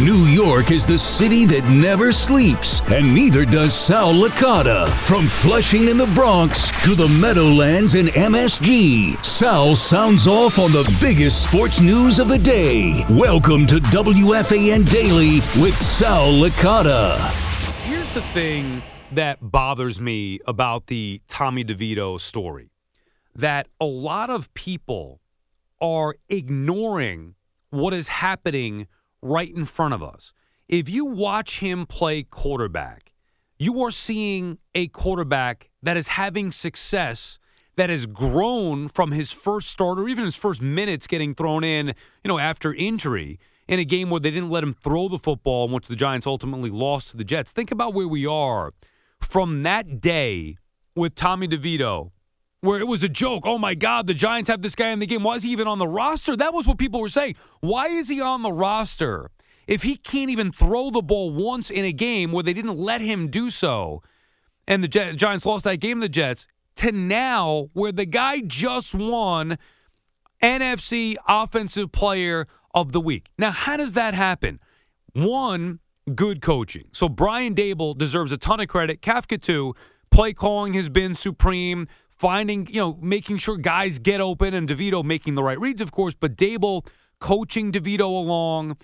New York is the city that never sleeps, and neither does Sal Licata. From Flushing in the Bronx to the Meadowlands in MSG, Sal sounds off on the biggest sports news of the day. Welcome to WFAN Daily with Sal Licata. Here's the thing that bothers me about the Tommy DeVito story that a lot of people are ignoring what is happening right in front of us. If you watch him play quarterback, you are seeing a quarterback that is having success that has grown from his first start or even his first minutes getting thrown in, you know, after injury in a game where they didn't let him throw the football in which the Giants ultimately lost to the Jets. Think about where we are from that day with Tommy DeVito where it was a joke. Oh my God, the Giants have this guy in the game. Why is he even on the roster? That was what people were saying. Why is he on the roster if he can't even throw the ball once in a game where they didn't let him do so? And the Giants lost that game to the Jets to now where the guy just won NFC Offensive Player of the Week. Now, how does that happen? One, good coaching. So Brian Daboll deserves a ton of credit. Kafka, too. Play calling has been supreme finding, you know, making sure guys get open and DeVito making the right reads, of course, but Daboll coaching DeVito along,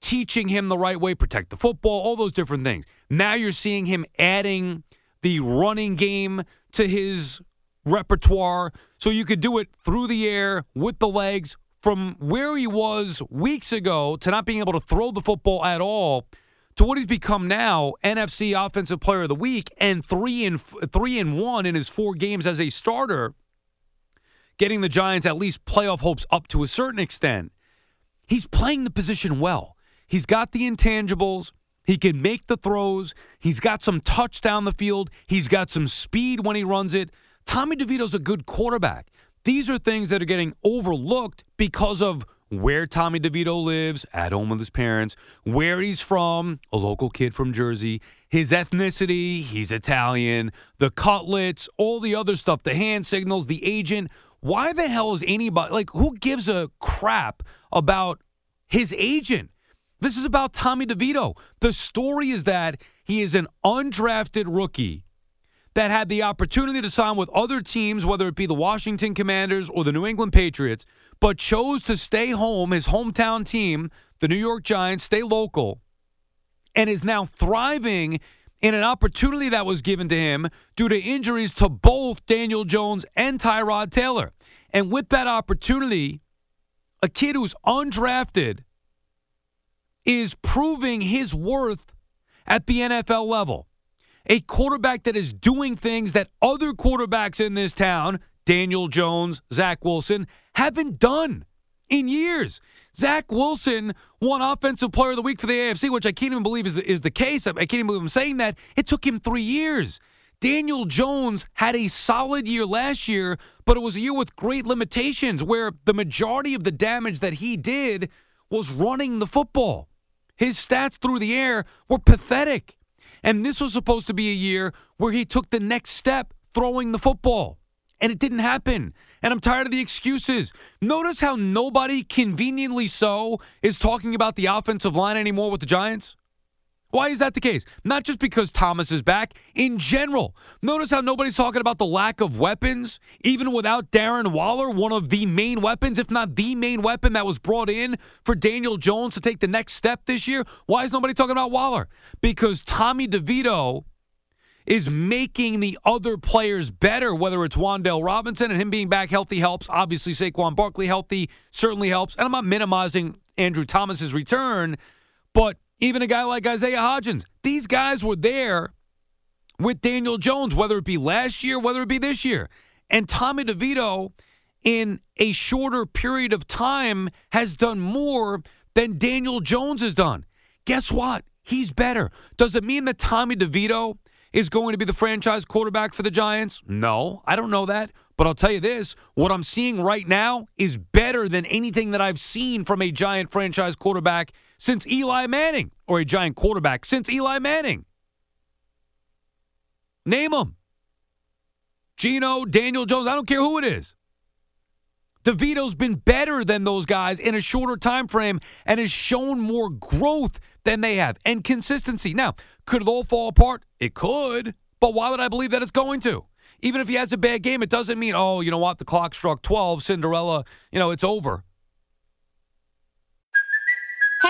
teaching him the right way, protect the football, all those different things. Now you're seeing him adding the running game to his repertoire so you could do it through the air with the legs from where he was weeks ago to not being able to throw the football at all to what he's become now, NFC Offensive Player of the Week, and three and three and one in his four games as a starter, getting the Giants at least playoff hopes up to a certain extent. He's playing the position well. He's got the intangibles. He can make the throws. He's got some touch down the field. He's got some speed when he runs it. Tommy DeVito's a good quarterback. These are things that are getting overlooked because of where Tommy DeVito lives, at home with his parents, where he's from, a local kid from Jersey, his ethnicity, he's Italian, the cutlets, all the other stuff, the hand signals, the agent. Why the hell is anybody like who gives a crap about his agent? This is about Tommy DeVito. The story is that he is an undrafted rookie that had the opportunity to sign with other teams, whether it be the Washington Commanders or the New England Patriots, but chose to stay home, his hometown team, the New York Giants, stay local, and is now thriving in an opportunity that was given to him due to injuries to both Daniel Jones and Tyrod Taylor. And with that opportunity, a kid who's undrafted is proving his worth at the NFL level a quarterback that is doing things that other quarterbacks in this town, Daniel Jones, Zach Wilson, haven't done in years. Zach Wilson won Offensive Player of the Week for the AFC, which I can't even believe is, is the case. I can't even believe I'm saying that. It took him three years. Daniel Jones had a solid year last year, but it was a year with great limitations where the majority of the damage that he did was running the football. His stats through the air were pathetic. And this was supposed to be a year where he took the next step throwing the football. And it didn't happen. And I'm tired of the excuses. Notice how nobody, conveniently so, is talking about the offensive line anymore with the Giants? Why is that the case? Not just because Thomas is back, in general. Notice how nobody's talking about the lack of weapons, even without Darren Waller, one of the main weapons, if not the main weapon that was brought in for Daniel Jones to take the next step this year. Why is nobody talking about Waller? Because Tommy DeVito is making the other players better, whether it's Wan'Dale Robinson and him being back healthy helps. Obviously, Saquon Barkley healthy certainly helps. And I'm not minimizing Andrew Thomas's return, but even a guy like Isaiah Hodgins. These guys were there with Daniel Jones, whether it be last year, whether it be this year. And Tommy DeVito, in a shorter period of time, has done more than Daniel Jones has done. Guess what? He's better. Does it mean that Tommy DeVito is going to be the franchise quarterback for the Giants? No, I don't know that. But I'll tell you this what I'm seeing right now is better than anything that I've seen from a Giant franchise quarterback since Eli Manning, or a Giant quarterback since Eli Manning. Name them. Geno, Daniel Jones, I don't care who it is. DeVito's been better than those guys in a shorter time frame and has shown more growth than they have and consistency. Now, could it all fall apart? It could, but why would I believe that it's going to? Even if he has a bad game, it doesn't mean, oh, you know what, the clock struck 12, Cinderella, you know, it's over.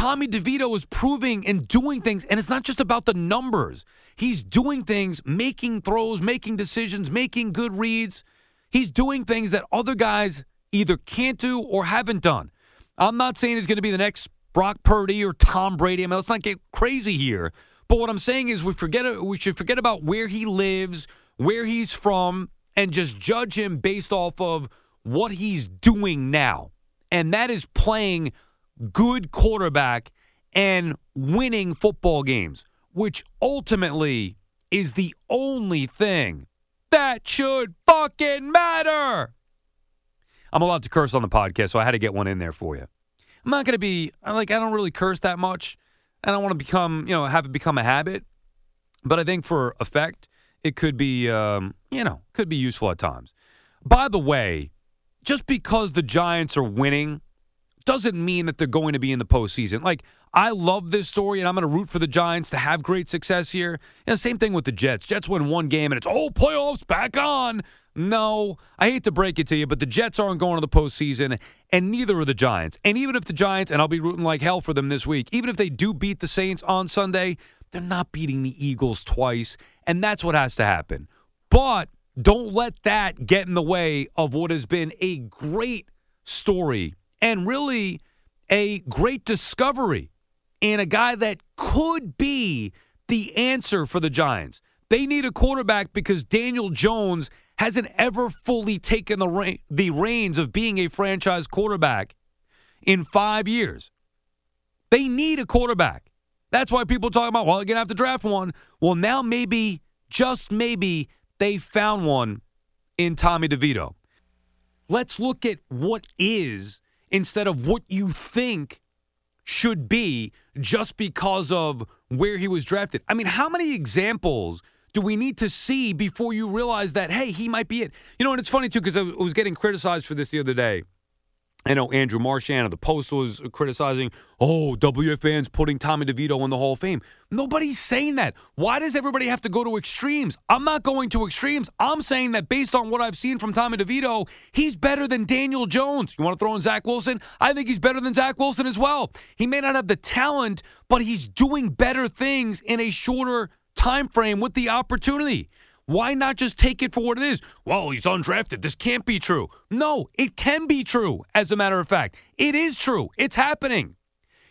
Tommy DeVito is proving and doing things, and it's not just about the numbers. He's doing things, making throws, making decisions, making good reads. He's doing things that other guys either can't do or haven't done. I'm not saying he's going to be the next Brock Purdy or Tom Brady. I mean, let's not get crazy here. But what I'm saying is we forget we should forget about where he lives, where he's from, and just judge him based off of what he's doing now. And that is playing good quarterback and winning football games, which ultimately is the only thing that should fucking matter. I'm allowed to curse on the podcast, so I had to get one in there for you. I'm not going to be like I don't really curse that much. I don't want to become, you know, have it become a habit. But I think for effect, it could be, um, you know, could be useful at times. By the way, just because the Giants are winning doesn't mean that they're going to be in the postseason. Like, I love this story, and I'm going to root for the Giants to have great success here. And same thing with the Jets. Jets win one game, and it's, oh, playoffs back on. No, I hate to break it to you, but the Jets aren't going to the postseason, and neither are the Giants. And even if the Giants, and I'll be rooting like hell for them this week, even if they do beat the Saints on Sunday, they're not beating the Eagles twice, and that's what has to happen. But don't let that get in the way of what has been a great story and really a great discovery in a guy that could be the answer for the Giants. They need a quarterback because Daniel Jones hasn't ever fully taken the re- the reins of being a franchise quarterback in 5 years. They need a quarterback. That's why people talk about, well, they're going to have to draft one. Well, now maybe, just maybe, they found one in Tommy DeVito. Let's look at what is instead of what you think should be just because of where he was drafted. I mean, how many examples do we need to see before you realize that, hey, he might be it? You know, and it's funny too, because I was getting criticized for this the other day. I know Andrew Marchand of the Post was criticizing, oh, WFAN's putting Tommy DeVito in the Hall of Fame. Nobody's saying that. Why does everybody have to go to extremes? I'm not going to extremes. I'm saying that based on what I've seen from Tommy DeVito, he's better than Daniel Jones. You want to throw in Zach Wilson? I think he's better than Zach Wilson as well. He may not have the talent, but he's doing better things in a shorter time frame with the opportunity. Why not just take it for what it is? Well, he's undrafted. This can't be true. No, it can be true, as a matter of fact. It is true. It's happening.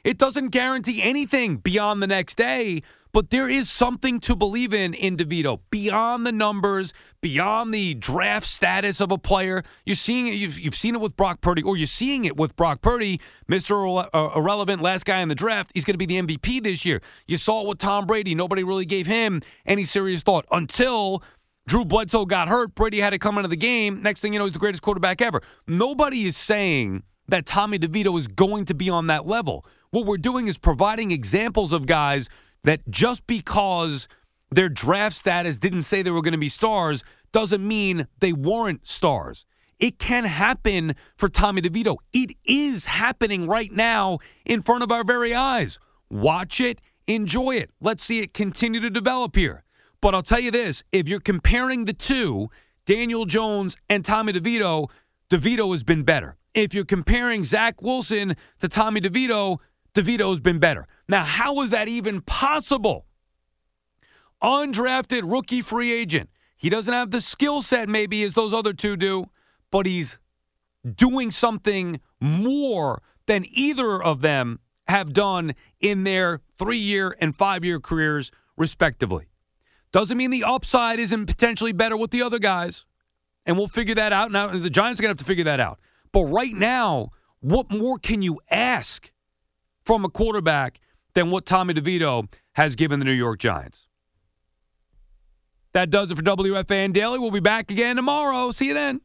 It doesn't guarantee anything beyond the next day, but there is something to believe in in DeVito beyond the numbers, beyond the draft status of a player. You're seeing it. You've, you've seen it with Brock Purdy, or you're seeing it with Brock Purdy, Mr. Uh, irrelevant, last guy in the draft. He's going to be the MVP this year. You saw it with Tom Brady. Nobody really gave him any serious thought until Drew Bledsoe got hurt. Brady had to come into the game. Next thing you know, he's the greatest quarterback ever. Nobody is saying that Tommy DeVito is going to be on that level. What we're doing is providing examples of guys that just because their draft status didn't say they were going to be stars doesn't mean they weren't stars. It can happen for Tommy DeVito. It is happening right now in front of our very eyes. Watch it, enjoy it. Let's see it continue to develop here. But I'll tell you this if you're comparing the two, Daniel Jones and Tommy DeVito, DeVito has been better. If you're comparing Zach Wilson to Tommy DeVito, DeVito's been better. Now, how is that even possible? Undrafted rookie free agent. He doesn't have the skill set, maybe, as those other two do, but he's doing something more than either of them have done in their three year and five year careers, respectively. Doesn't mean the upside isn't potentially better with the other guys. and we'll figure that out. Now, the Giants are going to have to figure that out. But right now, what more can you ask from a quarterback than what Tommy DeVito has given the New York Giants? That does it for WFAN Daily. We'll be back again tomorrow. See you then.